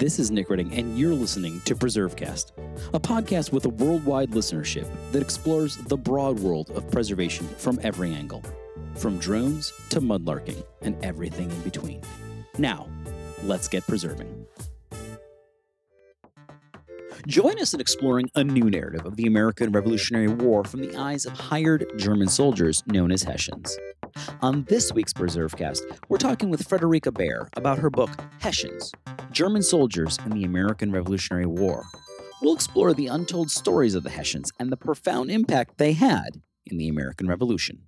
This is Nick Redding, and you're listening to PreserveCast, a podcast with a worldwide listenership that explores the broad world of preservation from every angle, from drones to mudlarking and everything in between. Now, let's get preserving. Join us in exploring a new narrative of the American Revolutionary War from the eyes of hired German soldiers known as Hessians. On this week's PreserveCast, we're talking with Frederica Baer about her book, Hessians German Soldiers in the American Revolutionary War. We'll explore the untold stories of the Hessians and the profound impact they had in the American Revolution.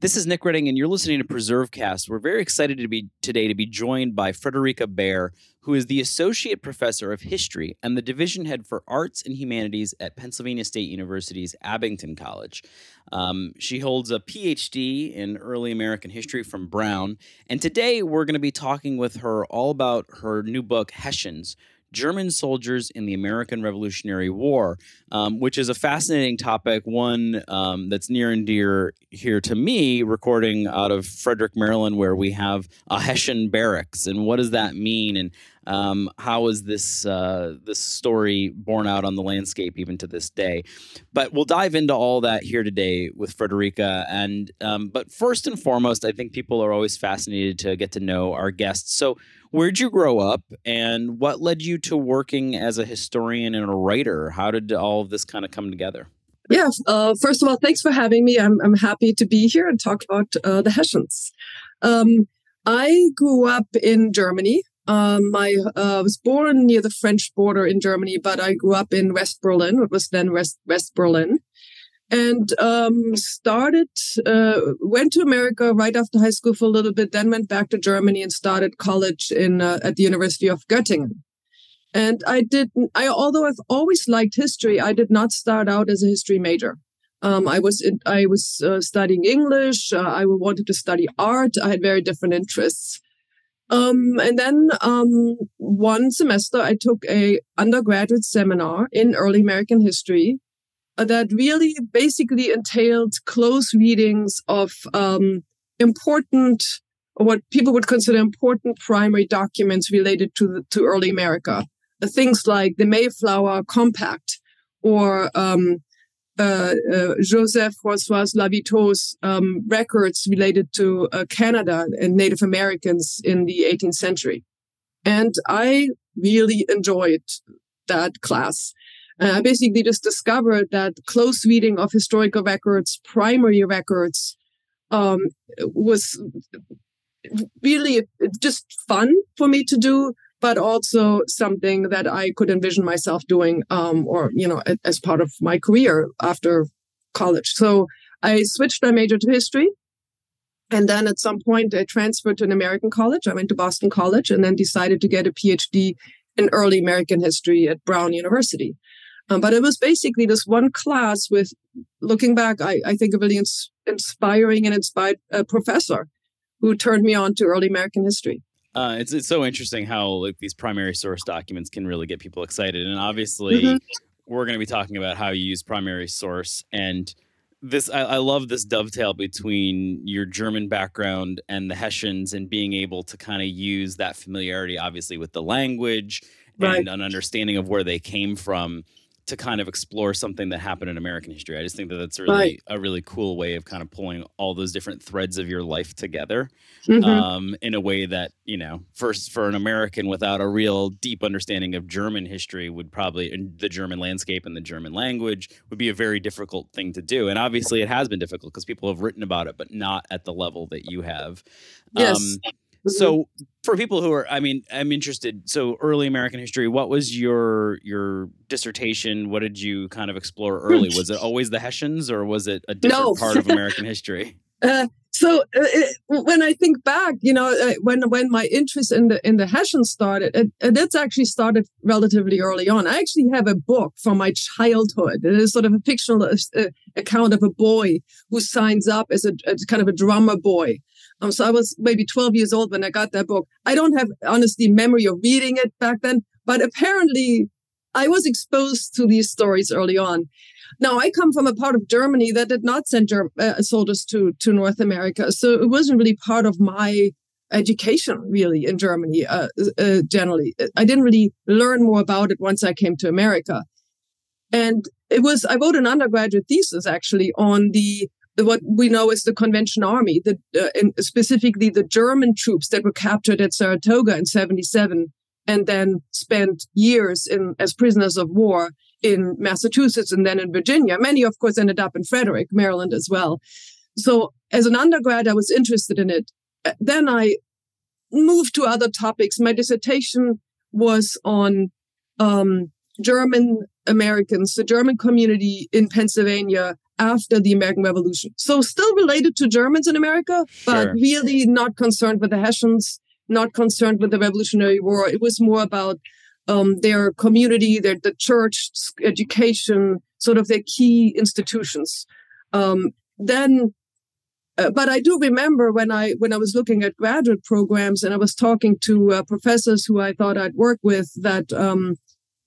This is Nick Redding, and you're listening to PreserveCast. We're very excited to be today to be joined by Frederica Baer, who is the Associate Professor of History and the Division Head for Arts and Humanities at Pennsylvania State University's Abington College. Um, she holds a PhD in early American history from Brown, and today we're going to be talking with her all about her new book, Hessians German soldiers in the American Revolutionary War, um, which is a fascinating topic, one um, that's near and dear here to me, recording out of Frederick, Maryland, where we have a Hessian barracks. And what does that mean? And um, how is this uh, this story borne out on the landscape even to this day? But we'll dive into all that here today with Frederica. And um, but first and foremost, I think people are always fascinated to get to know our guests. So Where'd you grow up, and what led you to working as a historian and a writer? How did all of this kind of come together? Yeah, uh, first of all, thanks for having me. I'm, I'm happy to be here and talk about uh, the Hessians. Um, I grew up in Germany. Um, I uh, was born near the French border in Germany, but I grew up in West Berlin, what was then West, West Berlin and um, started uh, went to america right after high school for a little bit then went back to germany and started college in uh, at the university of göttingen and i did i although i've always liked history i did not start out as a history major um, I was in, I was uh, studying English. Uh, I wanted to study art. I had very different interests. Um, and then um, one semester, I took a undergraduate seminar in early American history that really basically entailed close readings of um, important, what people would consider important primary documents related to the, to early America. Uh, things like the Mayflower Compact or um, uh, uh, Joseph Francois Lafitau's um, records related to uh, Canada and Native Americans in the 18th century. And I really enjoyed that class. And I basically just discovered that close reading of historical records, primary records, um, was really just fun for me to do, but also something that I could envision myself doing, um, or you know, as part of my career after college. So I switched my major to history. And then at some point, I transferred to an American college. I went to Boston College and then decided to get a PhD in early American history at Brown University. Um, but it was basically this one class with, looking back, I, I think a really ins- inspiring and inspired uh, professor who turned me on to early American history. Uh, it's it's so interesting how like these primary source documents can really get people excited, and obviously mm-hmm. we're going to be talking about how you use primary source and this I, I, love this dovetail between your German background and the Hessians and being able to kind of use that familiarity, obviously, with the language right. and an understanding of where they came from to kind of explore something that happened in American history. I just think that that's really right. a really cool way of kind of pulling all those different threads of your life together mm-hmm. um, in a way that you know, first for an American without a real deep understanding of German history would probably the German landscape and the German language would be a very difficult thing to do. And obviously, it has been difficult because people have written about it, but not at the level that you have. Yes. Um, so for people who are, I mean, I'm interested. So early American history, what was your your dissertation? What did you kind of explore early? Was it always the Hessians, or was it a different no. part of American history? Uh, so uh, it, when I think back, you know, uh, when when my interest in the in the Hessians started, it, it's actually started relatively early on. I actually have a book from my childhood. It is sort of a fictional uh, account of a boy who signs up as a, as kind of a drummer boy um, so I was maybe 12 years old when I got that book. I don't have honestly memory of reading it back then, but apparently I was exposed to these stories early on. Now I come from a part of Germany that did not send Germ- uh, soldiers to to North America, so it wasn't really part of my education really in Germany uh, uh, generally. I didn't really learn more about it once I came to America. And it was, I wrote an undergraduate thesis actually on the, what we know as the Convention Army, the, uh, specifically the German troops that were captured at Saratoga in 77 and then spent years in, as prisoners of war in Massachusetts and then in Virginia. Many, of course, ended up in Frederick, Maryland as well. So as an undergrad, I was interested in it. Uh, then I moved to other topics. My dissertation was on um, German Americans, the German community in Pennsylvania after the American Revolution. So still related to Germans in America, but sure. really not concerned with the Hessians, not concerned with the Revolutionary War. It was more about um, their community, their the church, education, sort of their key institutions. Um, then uh, but I do remember when I when I was looking at graduate programs and I was talking to uh, professors who I thought I'd work with that um,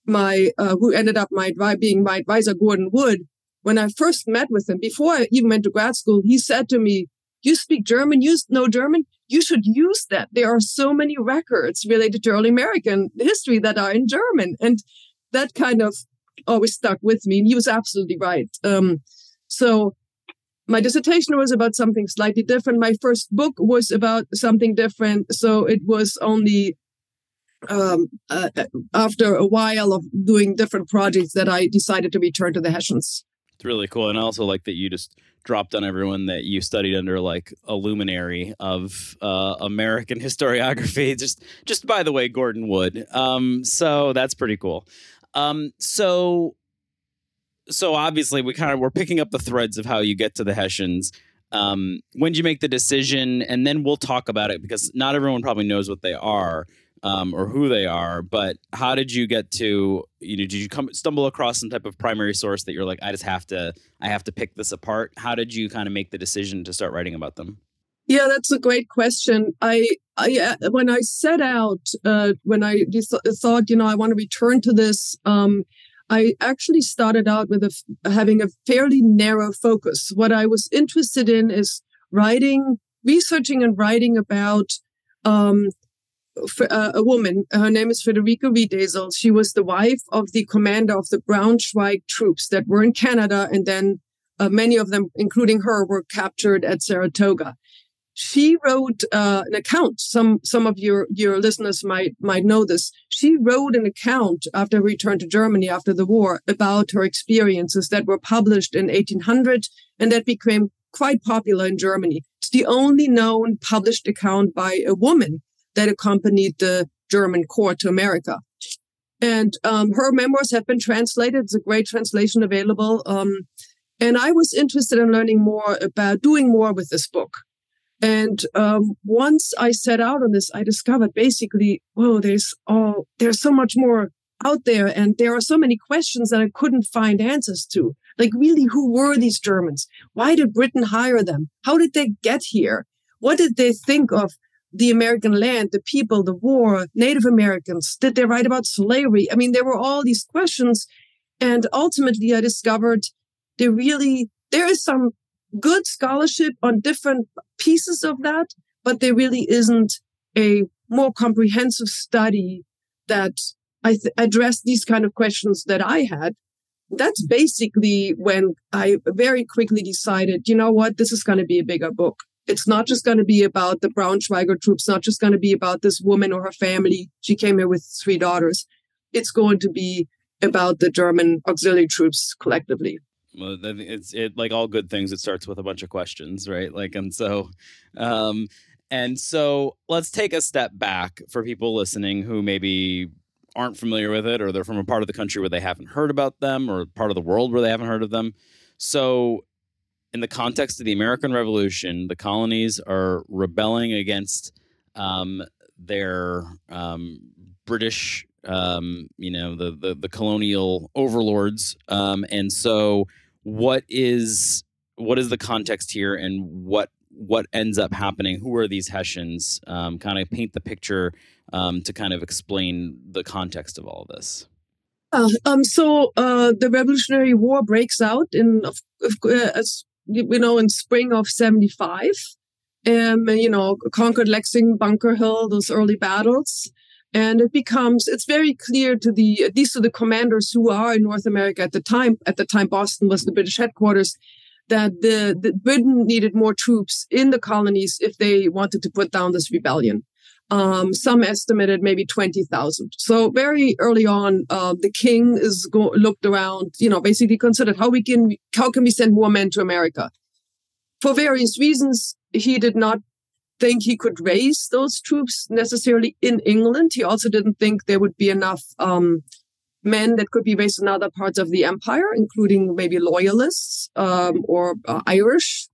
my uh, who ended up my being my advisor Gordon Wood. When I first met with him before I even went to grad school, he said to me, "You speak German? You know German? You should use that. There are so many records related to early American history that are in German." And that kind of always stuck with me. And he was absolutely right. Um, so my dissertation was about something slightly different. My first book was about something different. So it was only um, uh, after a while of doing different projects that I decided to return to the Hessians. It's really cool. And I also like that you just dropped on everyone that you studied under like a luminary of uh, American historiography. Just, just by the way, Gordon Wood. Um, so that's pretty cool. Um, so so obviously we kind of we're picking up the threads of how you get to the Hessians. Um, when did you make the decision? And then we'll talk about it because not everyone probably knows what they are um, or who they are. But how did you get to you know? Did you come stumble across some type of primary source that you're like, I just have to I have to pick this apart? How did you kind of make the decision to start writing about them? Yeah, that's a great question. I, I uh, when I set out, uh, when I thought, you know, I want to return to this. Um, I actually started out with a, having a fairly narrow focus. What I was interested in is writing, researching and writing about um, uh, a woman. Her name is Federica Riedesel. She was the wife of the commander of the Braunschweig troops that were in Canada, and then uh, many of them, including her, were captured at Saratoga she wrote uh, an account. Some some of your your listeners might might know this. She wrote an account after her return to Germany after the war about her experiences that were published in 1800 and that became quite popular in Germany. It's the only known published account by a woman that accompanied the German court to America. And um, her memoirs have been translated. It's a great translation available. Um, and I was interested in learning more about doing more with this book. And um, once I set out on this, I discovered basically, whoa, there's all there's so much more out there, and there are so many questions that I couldn't find answers to. Like, really, who were these Germans? Why did Britain hire them? How did they get here? What did they think of the American land, the people, the war, Native Americans? Did they write about slavery? I mean, there were all these questions, and ultimately, I discovered there really there is some good scholarship on different pieces of that, but there really isn't a more comprehensive study that I th- addressed these kind of questions that I had. That's basically when I very quickly decided, you know what, this is going to be a bigger book. It's not just going to be about the Braunschweiger troops, not just going to be about this woman or her family. She came here with three daughters. It's going to be about the German auxiliary troops collectively well, it's it like all good things. It starts with a bunch of questions, right? Like, and so, um, and so let's take a step back for people listening who maybe aren't familiar with it, or they're from a part of the country where they haven't heard about them, or part of the world where they haven't heard of them. So, in the context of the American Revolution, the colonies are rebelling against um, their um, British um, you know, the, the, the colonial overlords. Um, and so what is what is the context here and what what ends up happening? Who are these hessians? Um, kind of paint the picture um, to kind of explain the context of all of this. Uh, um, so uh, the revolutionary war breaks out in of, of, uh, you know in spring of 75 and you know Concord Lexington, Bunker Hill, those early battles. And it becomes it's very clear to the at least to the commanders who are in North America at the time. At the time, Boston was the British headquarters. That the, the Britain needed more troops in the colonies if they wanted to put down this rebellion. Um, some estimated maybe 20,000. So very early on, uh, the king is go- looked around, you know, basically considered how we can, how can we send more men to America? For various reasons, he did not think he could raise those troops necessarily in England. He also didn't think there would be enough, um, men that could be based in other parts of the empire, including maybe loyalists, um, or uh, Irish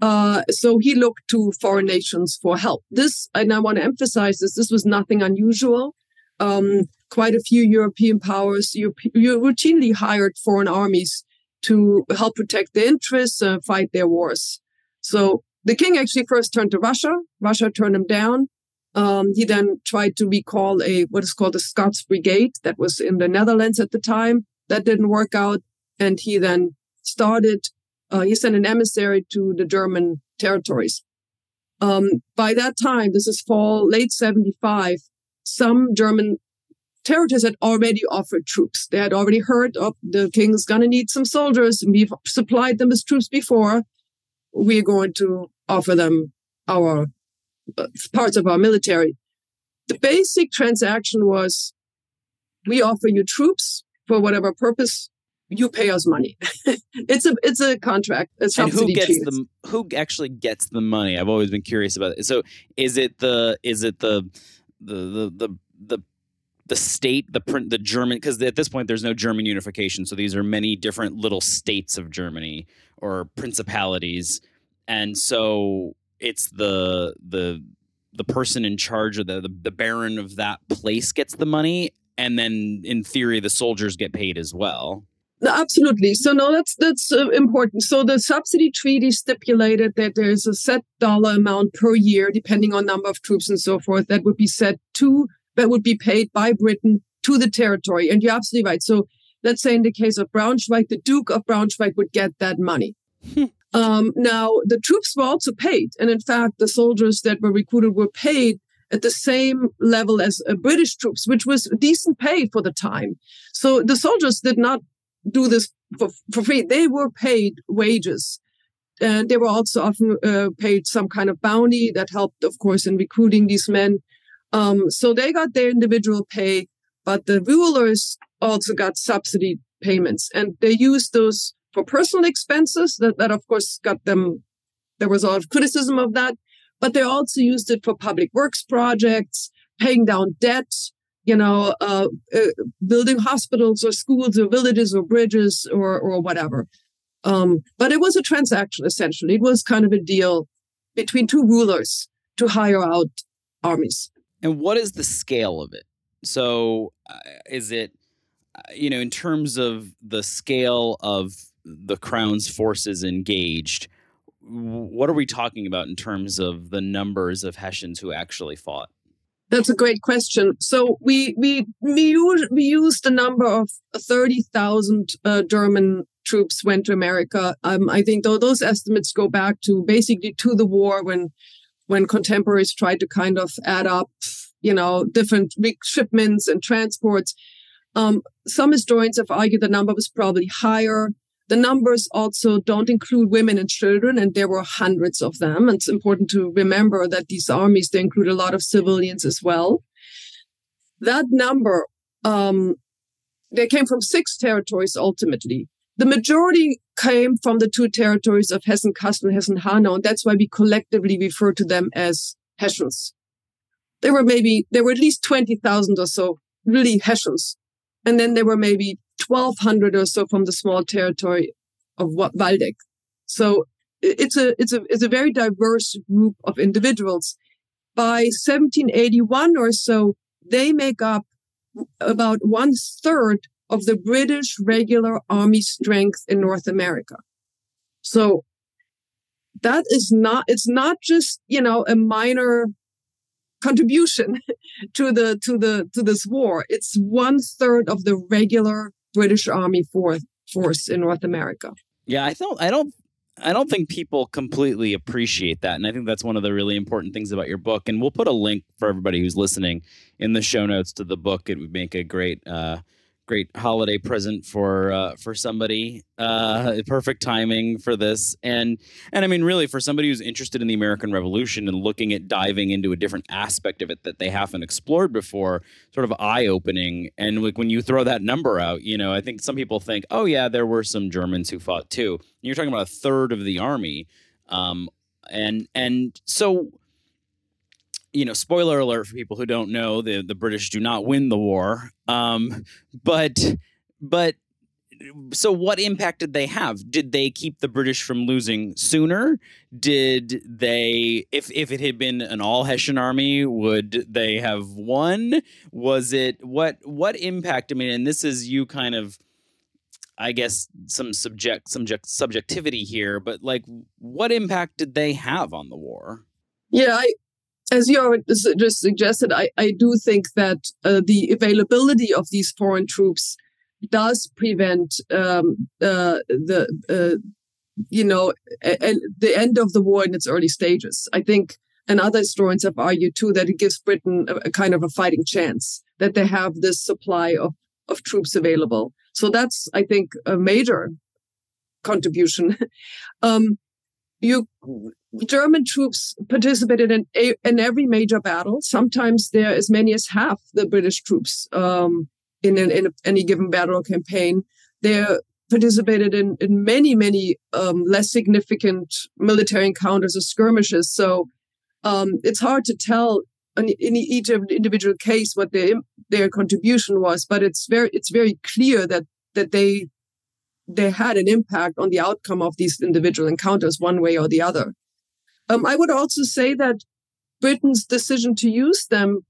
uh, so he looked to foreign nations for help. This, and I want to emphasize this, this was nothing unusual. Um, quite a few European powers you, you routinely hired foreign armies to help protect their interests and fight their wars. So the king actually first turned to Russia. Russia turned him down. Um, he then tried to recall a what is called a Scots Brigade that was in the Netherlands at the time. That didn't work out, and he then started uh, he sent an emissary to the German territories. Um, by that time, this is fall, late 75, some German territories had already offered troops. They had already heard, oh, the king's going to need some soldiers. We've supplied them with troops before. We're going to offer them our uh, parts of our military. The basic transaction was we offer you troops for whatever purpose you pay us money. it's a it's a contract. It's and who gets the who actually gets the money? I've always been curious about it. So is it the is it the the the the, the the state, the print, the German, because at this point there's no German unification. So these are many different little states of Germany or principalities, and so it's the the the person in charge of the, the the baron of that place gets the money, and then in theory the soldiers get paid as well. Absolutely. So no, that's that's uh, important. So the subsidy treaty stipulated that there's a set dollar amount per year, depending on number of troops and so forth, that would be set to that would be paid by Britain to the territory. And you're absolutely right. So let's say in the case of Braunschweig, the Duke of Braunschweig would get that money. Hmm. um, now the troops were also paid, and in fact, the soldiers that were recruited were paid at the same level as uh, British troops, which was decent pay for the time. So the soldiers did not do this for, for free. They were paid wages. And they were also often uh, paid some kind of bounty that helped, of course, in recruiting these men. Um, so they got their individual pay, but the rulers also got subsidy payments and they used those for personal expenses that, that of course got them, there was a lot of criticism of that, but they also used it for public works projects, paying down debt, you know, uh, uh, building hospitals or schools or villages or bridges or or whatever. Um, but it was a transaction essentially. It was kind of a deal between two rulers to hire out armies. And what is the scale of it? So, uh, is it, uh, you know, in terms of the scale of the crown's forces engaged? What are we talking about in terms of the numbers of Hessians who actually fought? That's a great question. So we we we used, we used a number of thirty thousand uh, German troops went to America. Um, I think though those estimates go back to basically to the war when when contemporaries tried to kind of add up, you know, different shipments and transports. Um, some historians have argued the number was probably higher. The numbers also don't include women and children, and there were hundreds of them. And it's important to remember that these armies, they include a lot of civilians as well. That number, um, they came from six territories ultimately. The majority came from the two territories of Hessen Kassel and Hessen Hanau, and that's why we collectively refer to them as Hessians. There were maybe, there were at least 20,000 or so really Hessians. And then there were maybe 1200 or so from the small territory of Waldeck. So it's a, it's a, it's a very diverse group of individuals. By 1781 or so, they make up about one third of the British regular army strength in North America. So that is not, it's not just, you know, a minor contribution to the, to the, to this war. It's one third of the regular British Army force force in North America. Yeah, I don't I don't I don't think people completely appreciate that. And I think that's one of the really important things about your book. And we'll put a link for everybody who's listening in the show notes to the book. It would make a great uh, great holiday present for uh, for somebody. Uh, perfect timing for this, and and I mean, really, for somebody who's interested in the American Revolution and looking at diving into a different aspect of it that they haven't explored before, sort of eye opening. And like when you throw that number out, you know, I think some people think, oh yeah, there were some Germans who fought too. you're talking about a third of the army, um, and and so you know, spoiler alert for people who don't know, the the British do not win the war. Um, but but so what impact did they have? Did they keep the British from losing sooner? Did they if if it had been an all Hessian army, would they have won? Was it what what impact? I mean, and this is you kind of I guess some subject subject subjectivity here, but like what impact did they have on the war? Yeah, I as you just suggested, I, I do think that uh, the availability of these foreign troops does prevent um, uh, the uh, you know a, a, the end of the war in its early stages. I think, and other historians have argued too that it gives Britain a, a kind of a fighting chance that they have this supply of of troops available. So that's I think a major contribution. um, you German troops participated in in every major battle. Sometimes there as many as half the British troops um, in, in any given battle or campaign. They participated in, in many many um, less significant military encounters or skirmishes. So um, it's hard to tell in, in each individual case what their their contribution was, but it's very it's very clear that that they they had an impact on the outcome of these individual encounters one way or the other. Um, I would also say that Britain's decision to use them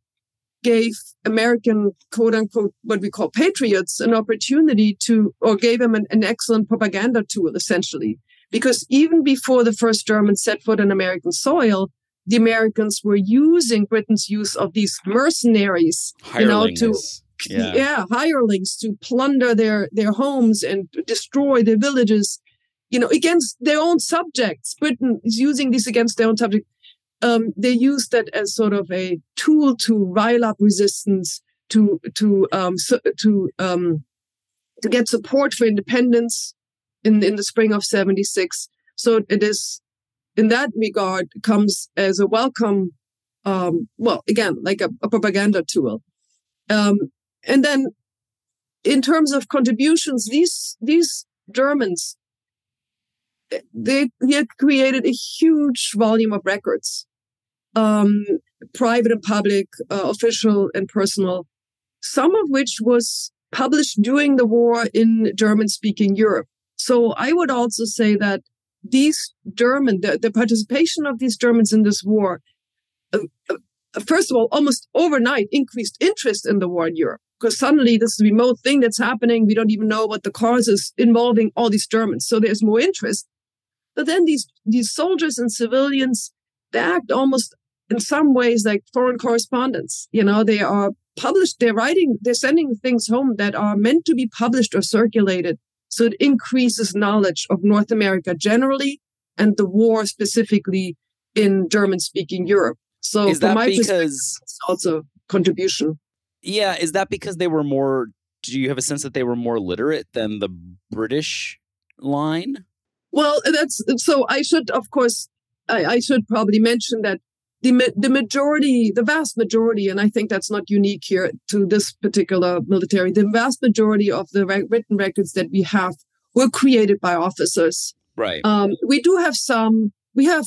gave American quote unquote what we call patriots an opportunity to, or gave them an, an excellent propaganda tool essentially. Because even before the first Germans set foot on American soil, the Americans were using Britain's use of these mercenaries, you know, to yeah. yeah, hirelings to plunder their their homes and destroy their villages you know, against their own subjects. Britain is using this against their own subjects Um, they use that as sort of a tool to rile up resistance, to to um, so, to um, to get support for independence in in the spring of '76. So it is, in that regard, comes as a welcome. Um, well, again, like a, a propaganda tool. Um, and then, in terms of contributions, these these Germans they he had created a huge volume of records, um, private and public, uh, official and personal, some of which was published during the war in German-speaking Europe. So I would also say that these German, the, the participation of these Germans in this war, uh, uh, first of all, almost overnight increased interest in the war in Europe because suddenly this remote thing that's happening. We don't even know what the cause is involving all these Germans. So there's more interest. But then these these soldiers and civilians, they act almost in some ways like foreign correspondents. You know, they are published, they're writing, they're sending things home that are meant to be published or circulated. So it increases knowledge of North America generally and the war specifically in German speaking Europe. So is that because also contribution. Yeah, is that because they were more do you have a sense that they were more literate than the British line? Well, that's so. I should, of course, I, I should probably mention that the the majority, the vast majority, and I think that's not unique here to this particular military. The vast majority of the re- written records that we have were created by officers. Right. Um, we do have some. We have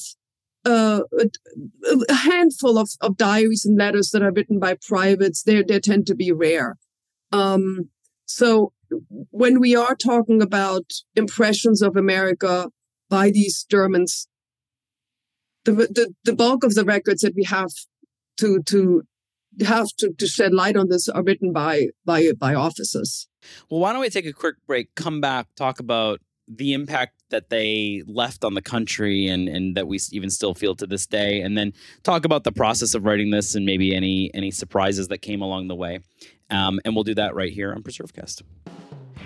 a, a, handful of, of diaries and letters that are written by privates. They they tend to be rare. Um, so when we are talking about impressions of America by these Germans, the, the, the bulk of the records that we have to, to have to, to shed light on this are written by, by, by officers. Well, why don't we take a quick break, come back, talk about the impact that they left on the country and, and that we even still feel to this day, and then talk about the process of writing this and maybe any any surprises that came along the way. Um, and we'll do that right here on PreserveCast.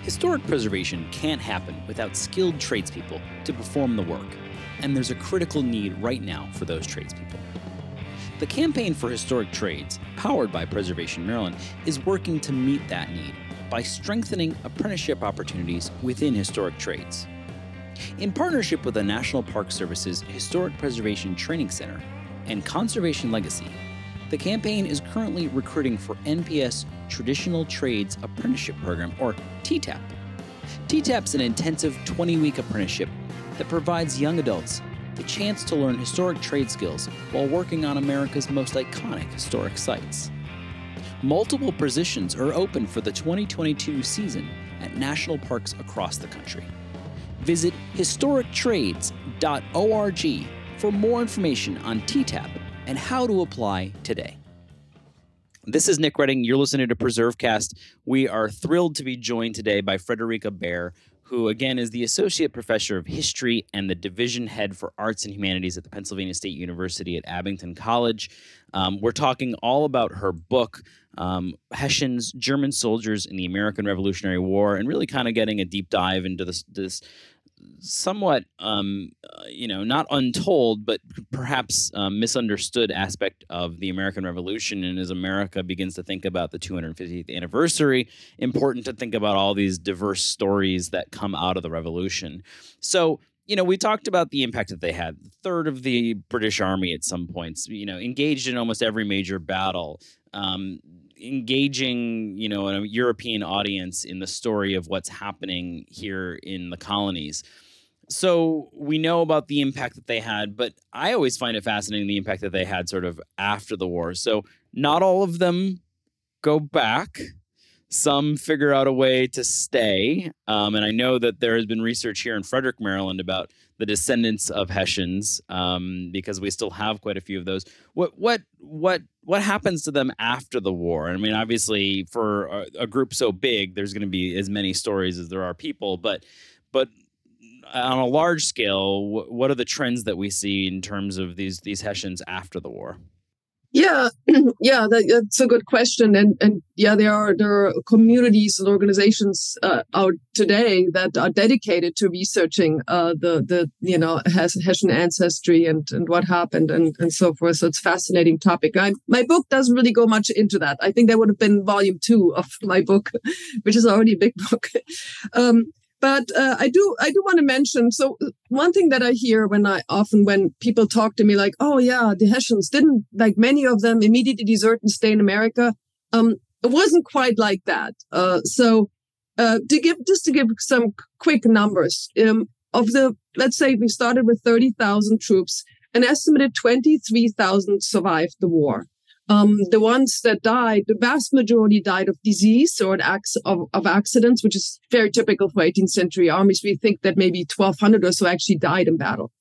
Historic preservation can't happen without skilled tradespeople to perform the work, and there's a critical need right now for those tradespeople. The Campaign for Historic Trades, powered by Preservation Maryland, is working to meet that need by strengthening apprenticeship opportunities within historic trades. In partnership with the National Park Service's Historic Preservation Training Center and Conservation Legacy, the campaign is currently recruiting for NPS Traditional Trades Apprenticeship Program, or TTAP. Is an intensive 20 week apprenticeship that provides young adults the chance to learn historic trade skills while working on America's most iconic historic sites. Multiple positions are open for the 2022 season at national parks across the country. Visit historictrades.org for more information on TTAP and how to apply today. This is Nick Redding. You're listening to PreserveCast. We are thrilled to be joined today by Frederica Baer, who again is the Associate Professor of History and the Division Head for Arts and Humanities at the Pennsylvania State University at Abington College. Um, we're talking all about her book, um, Hessians, German Soldiers in the American Revolutionary War, and really kind of getting a deep dive into this, this somewhat, um, uh, you know, not untold, but perhaps um, misunderstood aspect of the American Revolution. And as America begins to think about the 250th anniversary, important to think about all these diverse stories that come out of the revolution. So, you know, we talked about the impact that they had. A third of the British Army at some points, you know, engaged in almost every major battle. Um, engaging you know a european audience in the story of what's happening here in the colonies. So we know about the impact that they had but i always find it fascinating the impact that they had sort of after the war. So not all of them go back some figure out a way to stay um, and i know that there has been research here in frederick maryland about the descendants of hessians um, because we still have quite a few of those what what what what happens to them after the war? I mean, obviously, for a, a group so big, there's going to be as many stories as there are people, but but on a large scale, what are the trends that we see in terms of these these Hessians after the war? Yeah, yeah, that, that's a good question, and and yeah, there are there are communities and organizations uh, out today that are dedicated to researching uh, the the you know Hessian ancestry and and what happened and and so forth. So it's fascinating topic. I, my book doesn't really go much into that. I think that would have been volume two of my book, which is already a big book. Um, but uh, I do I do want to mention so one thing that I hear when I often when people talk to me like oh yeah the Hessians didn't like many of them immediately desert and stay in America um it wasn't quite like that. Uh, so uh, to give just to give some quick numbers um, of the let's say we started with 30,000 troops an estimated 23,000 survived the war um, the ones that died, the vast majority died of disease or of, of accidents, which is very typical for 18th century armies. We think that maybe 1,200 or so actually died in battle.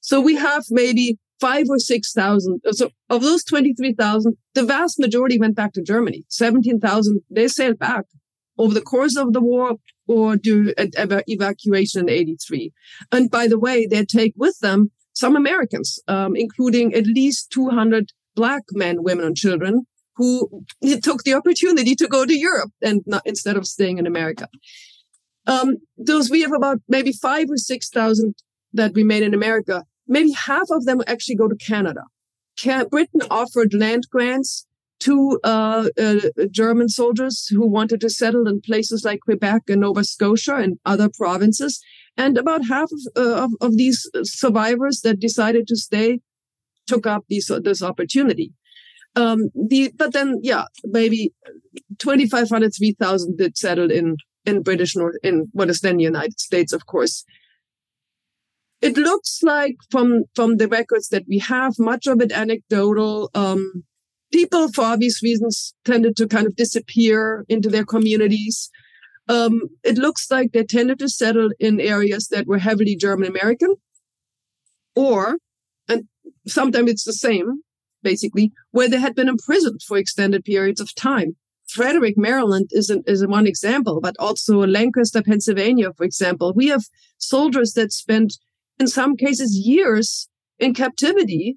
So we have maybe five or 6,000. So of those 23,000, the vast majority went back to Germany. 17,000, they sailed back over the course of the war or do evacuation in 83. And by the way, they take with them some Americans, um, including at least 200 black men, women, and children who took the opportunity to go to Europe and not, instead of staying in America. Um, those we have about maybe five or six thousand that remain in America. Maybe half of them actually go to Canada. Can, Britain offered land grants to uh, uh, German soldiers who wanted to settle in places like Quebec and Nova Scotia and other provinces. And about half of, uh, of, of these survivors that decided to stay took up this this opportunity. Um, the but then yeah, maybe 2,500, 3,000 did settle in in British North in what is then the United States, of course. It looks like from from the records that we have, much of it anecdotal. Um, people, for obvious reasons, tended to kind of disappear into their communities. Um, it looks like they tended to settle in areas that were heavily German American, or sometimes it's the same, basically, where they had been imprisoned for extended periods of time. Frederick, Maryland is, an, is one example, but also Lancaster, Pennsylvania, for example. We have soldiers that spent, in some cases, years in captivity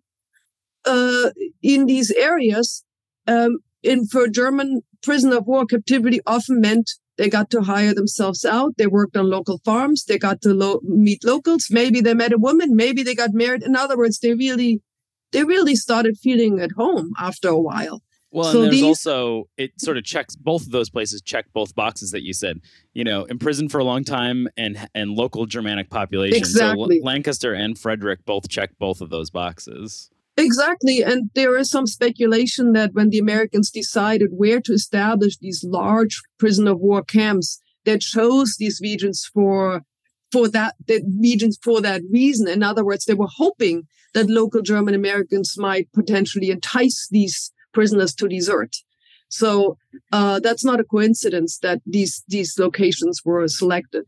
uh, in these areas. Um, in for German prisoner of war captivity often meant they got to hire themselves out. They worked on local farms. They got to lo- meet locals. Maybe they met a woman. Maybe they got married. In other words, they really, they really started feeling at home after a while. Well, so and there's these, also it sort of checks both of those places check both boxes that you said. You know, imprisoned for a long time and and local Germanic population. Exactly. So Lancaster and Frederick both check both of those boxes. Exactly. And there is some speculation that when the Americans decided where to establish these large prison of war camps, they chose these regions for for that the regions for that reason. In other words, they were hoping that local German Americans might potentially entice these prisoners to desert. So uh, that's not a coincidence that these these locations were selected.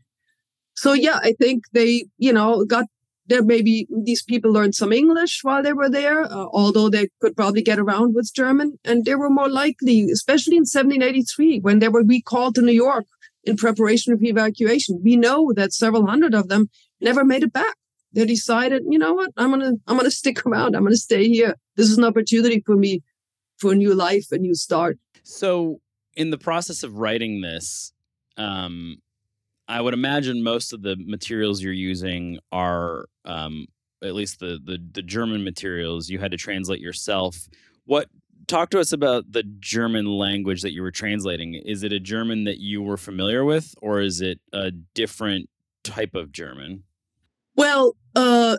So yeah, I think they you know got there maybe these people learned some English while they were there, uh, although they could probably get around with German. And they were more likely, especially in 1783, when they were recalled to New York in preparation of evacuation. We know that several hundred of them never made it back. They decided, you know what, I'm gonna I'm gonna stick around. I'm gonna stay here. This is an opportunity for me for a new life, a new start. So, in the process of writing this, um, I would imagine most of the materials you're using are, um, at least the, the the German materials, you had to translate yourself. What talk to us about the German language that you were translating? Is it a German that you were familiar with, or is it a different type of German? Well, uh,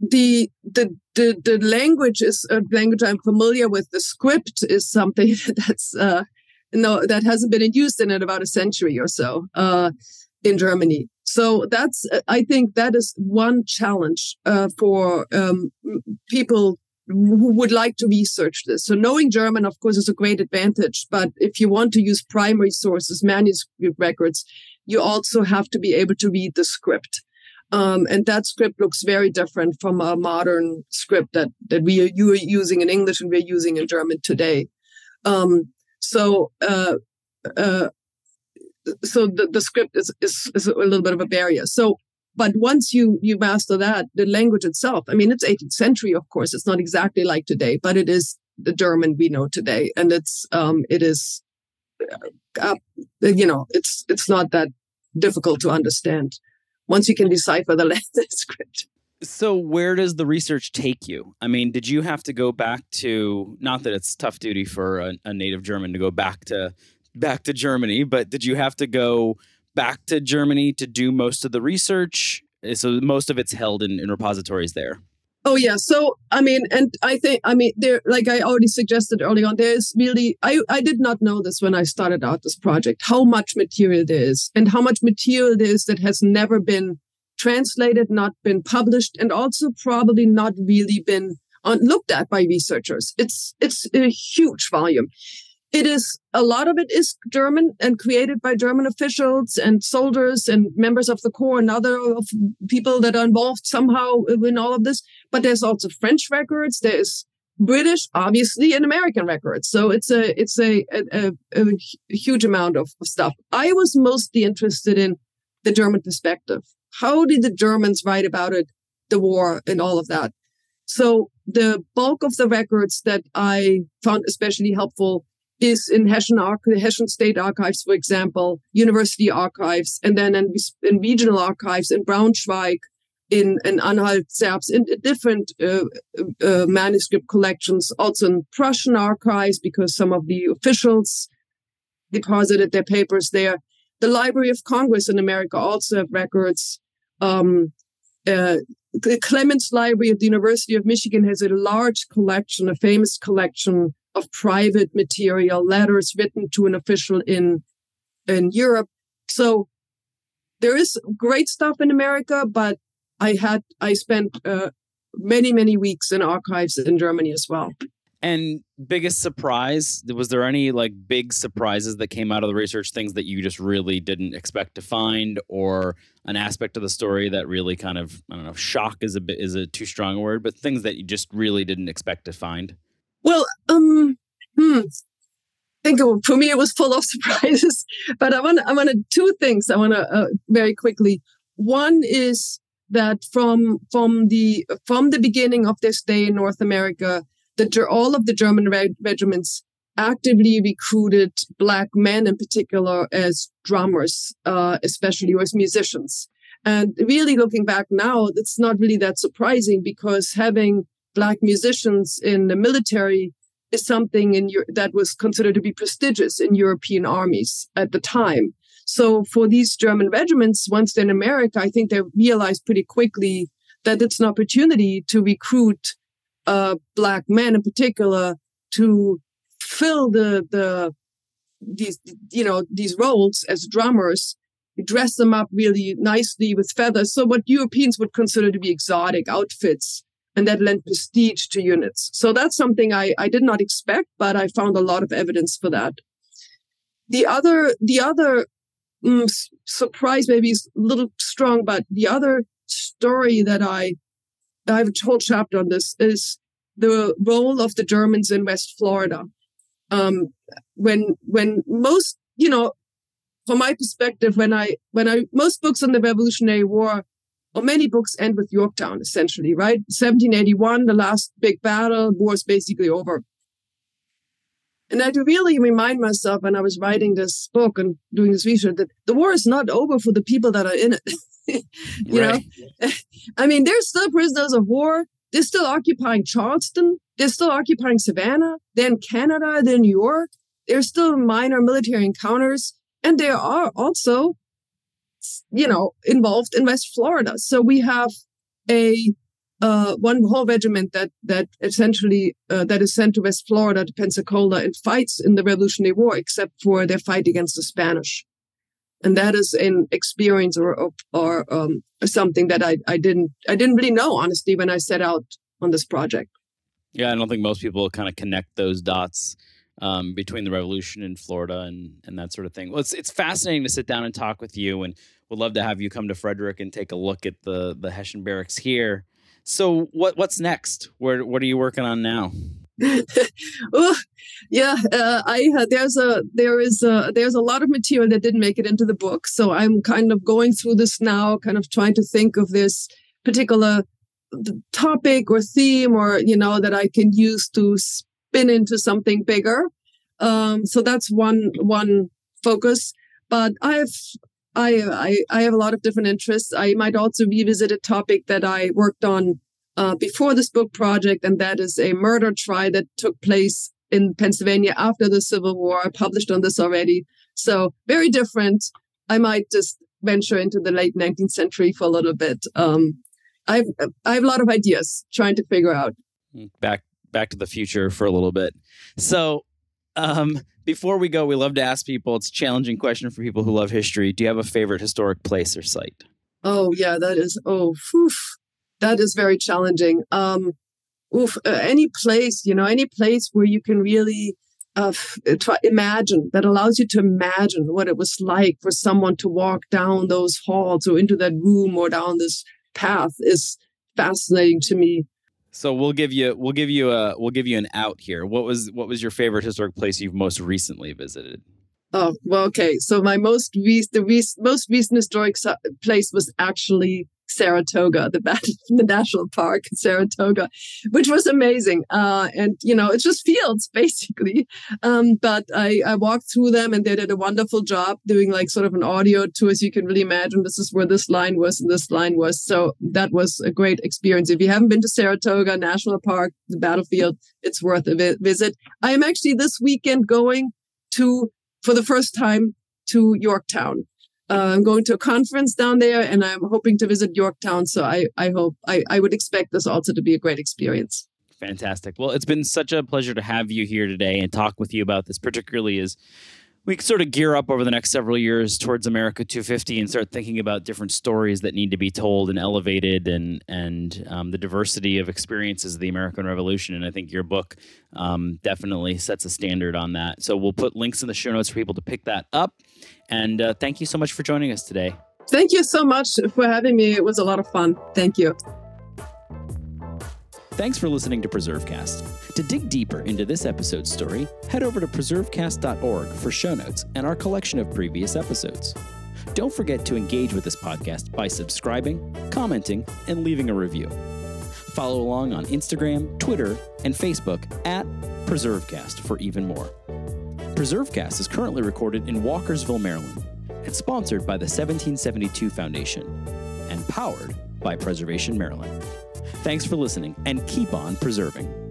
the the the the language is a language I'm familiar with. The script is something that's uh, no that hasn't been used in about a century or so. Uh, in Germany. So that's, I think that is one challenge uh, for um, people who would like to research this. So knowing German, of course, is a great advantage. But if you want to use primary sources, manuscript records, you also have to be able to read the script. Um, and that script looks very different from a modern script that, that we are, you are using in English and we're using in German today. Um, so, uh, uh, so the, the script is, is, is a little bit of a barrier. So, but once you you master that, the language itself, I mean, it's 18th century, of course. It's not exactly like today, but it is the German we know today, and it's um it is, uh, uh you know, it's it's not that difficult to understand once you can decipher the, script. So, where does the research take you? I mean, did you have to go back to, not that it's tough duty for a, a, native German to go back to back to Germany, but did you have to go back to Germany to do most of the research? Eh, so most of it's held in, in repositories there. Oh yeah. So I mean, and I think I mean there like I already suggested early on, there's really I, I did not know this when I started out this project, how much material there is and how much material there is that has never been translated, not been published, and also probably not really been on, looked at by researchers. It's it's a huge volume. It is a lot of it is German and created by German officials and soldiers and members of the corps and other of people that are involved somehow in all of this. But there's also French records. There's British, obviously, and American records. So it's a it's a a, a, huge amount of stuff. I was mostly interested in the German perspective. How did the Germans write about it, the war, and all of that? So the bulk of the records that I found especially helpful is in Hessian, the Hessian State Archives, for example, university archives, and then in, in regional archives in Braunschweig, in, in Anhalt, Zerbst, in different uh, uh, manuscript collections, also in Prussian archives, because some of the officials deposited their papers there. The Library of Congress in America also have records. Um, uh, the Clements Library at the University of Michigan has a large collection, a famous collection of private material, letters written to an official in in Europe. So there is great stuff in America, but I had I spent uh, many many weeks in archives in Germany as well. And biggest surprise was there any like big surprises that came out of the research? Things that you just really didn't expect to find, or an aspect of the story that really kind of I don't know shock is a bit is a too strong a word, but things that you just really didn't expect to find. Well, um, hmm. I think for me it was full of surprises, but I want I want two things I want to uh, very quickly. One is that from from the from the beginning of this day in North America, the all of the German reg- regiments actively recruited black men in particular as drummers, uh, especially as musicians. And really looking back now, it's not really that surprising because having black musicians in the military is something in your, that was considered to be prestigious in European armies at the time. So for these German regiments, once they're in America, I think they realized pretty quickly that it's an opportunity to recruit uh, black men in particular to fill the the these you know these roles as drummers dress them up really nicely with feathers so what europeans would consider to be exotic outfits and that lent prestige to units. So that's something i i did not expect but i found a lot of evidence for that. The other the other mm, surprise maybe is a little strong but the other story that i i have a whole chapter on this is the role of the germans in west florida. Um, when when most you know from my perspective when i when i most books on the revolutionary war or many books end with yorktown essentially right? 1781 the last big battle war is basically over. And i had to really remind myself when i was writing this book and doing this research that the war is not over for the people that are in it you know? I mean there's still prisoners of war. They're still occupying charleston. They're still occupying Savannah, then Canada, then New York. There's still minor military encounters, and there are also, you know, involved in West Florida. So we have a uh, one whole regiment that that essentially uh, that is sent to West Florida to Pensacola and fights in the Revolutionary War, except for their fight against the Spanish, and that is an experience or or, or um, something that I I didn't I didn't really know honestly when I set out on this project. Yeah, I don't think most people kind of connect those dots um, between the revolution in Florida and and that sort of thing. Well, it's it's fascinating to sit down and talk with you, and would love to have you come to Frederick and take a look at the the Hessian barracks here. So, what what's next? Where what are you working on now? well, yeah, uh, I uh, there's a there is a, there's a lot of material that didn't make it into the book, so I'm kind of going through this now, kind of trying to think of this particular topic or theme or you know that I can use to spin into something bigger. Um, so that's one one focus. But I have I, I I have a lot of different interests. I might also revisit a topic that I worked on uh, before this book project, and that is a murder trial that took place in Pennsylvania after the Civil War. I published on this already, so very different. I might just venture into the late 19th century for a little bit. Um, I've I have a lot of ideas trying to figure out. Mm, back back to the future for a little bit. So um, before we go, we love to ask people. It's a challenging question for people who love history. Do you have a favorite historic place or site? Oh yeah, that is oh, oof, that is very challenging. Um, oof, uh, any place, you know, any place where you can really uh, try, imagine that allows you to imagine what it was like for someone to walk down those halls or into that room or down this path is fascinating to me. So we'll give you we'll give you a we'll give you an out here. What was what was your favorite historic place you've most recently visited? Oh well, okay. So my most re- the re- most recent historic place was actually Saratoga, the, the national park in Saratoga, which was amazing. Uh, and you know, it's just fields basically. Um, but I, I walked through them and they did a wonderful job doing like sort of an audio tour. So you can really imagine this is where this line was and this line was. So that was a great experience. If you haven't been to Saratoga National Park, the battlefield, it's worth a vi- visit. I am actually this weekend going to, for the first time, to Yorktown uh, I'm going to a conference down there and I'm hoping to visit Yorktown. So I, I hope, I, I would expect this also to be a great experience. Fantastic. Well, it's been such a pleasure to have you here today and talk with you about this, particularly as we sort of gear up over the next several years towards America 250 and start thinking about different stories that need to be told and elevated and and um, the diversity of experiences of the American Revolution. And I think your book um, definitely sets a standard on that. So we'll put links in the show notes for people to pick that up. And uh, thank you so much for joining us today. Thank you so much for having me. It was a lot of fun. Thank you. Thanks for listening to PreserveCast. To dig deeper into this episode's story, head over to preservecast.org for show notes and our collection of previous episodes. Don't forget to engage with this podcast by subscribing, commenting, and leaving a review. Follow along on Instagram, Twitter, and Facebook at PreserveCast for even more. PreserveCast is currently recorded in Walkersville, Maryland. and sponsored by the 1772 Foundation and powered by Preservation Maryland. Thanks for listening and keep on preserving.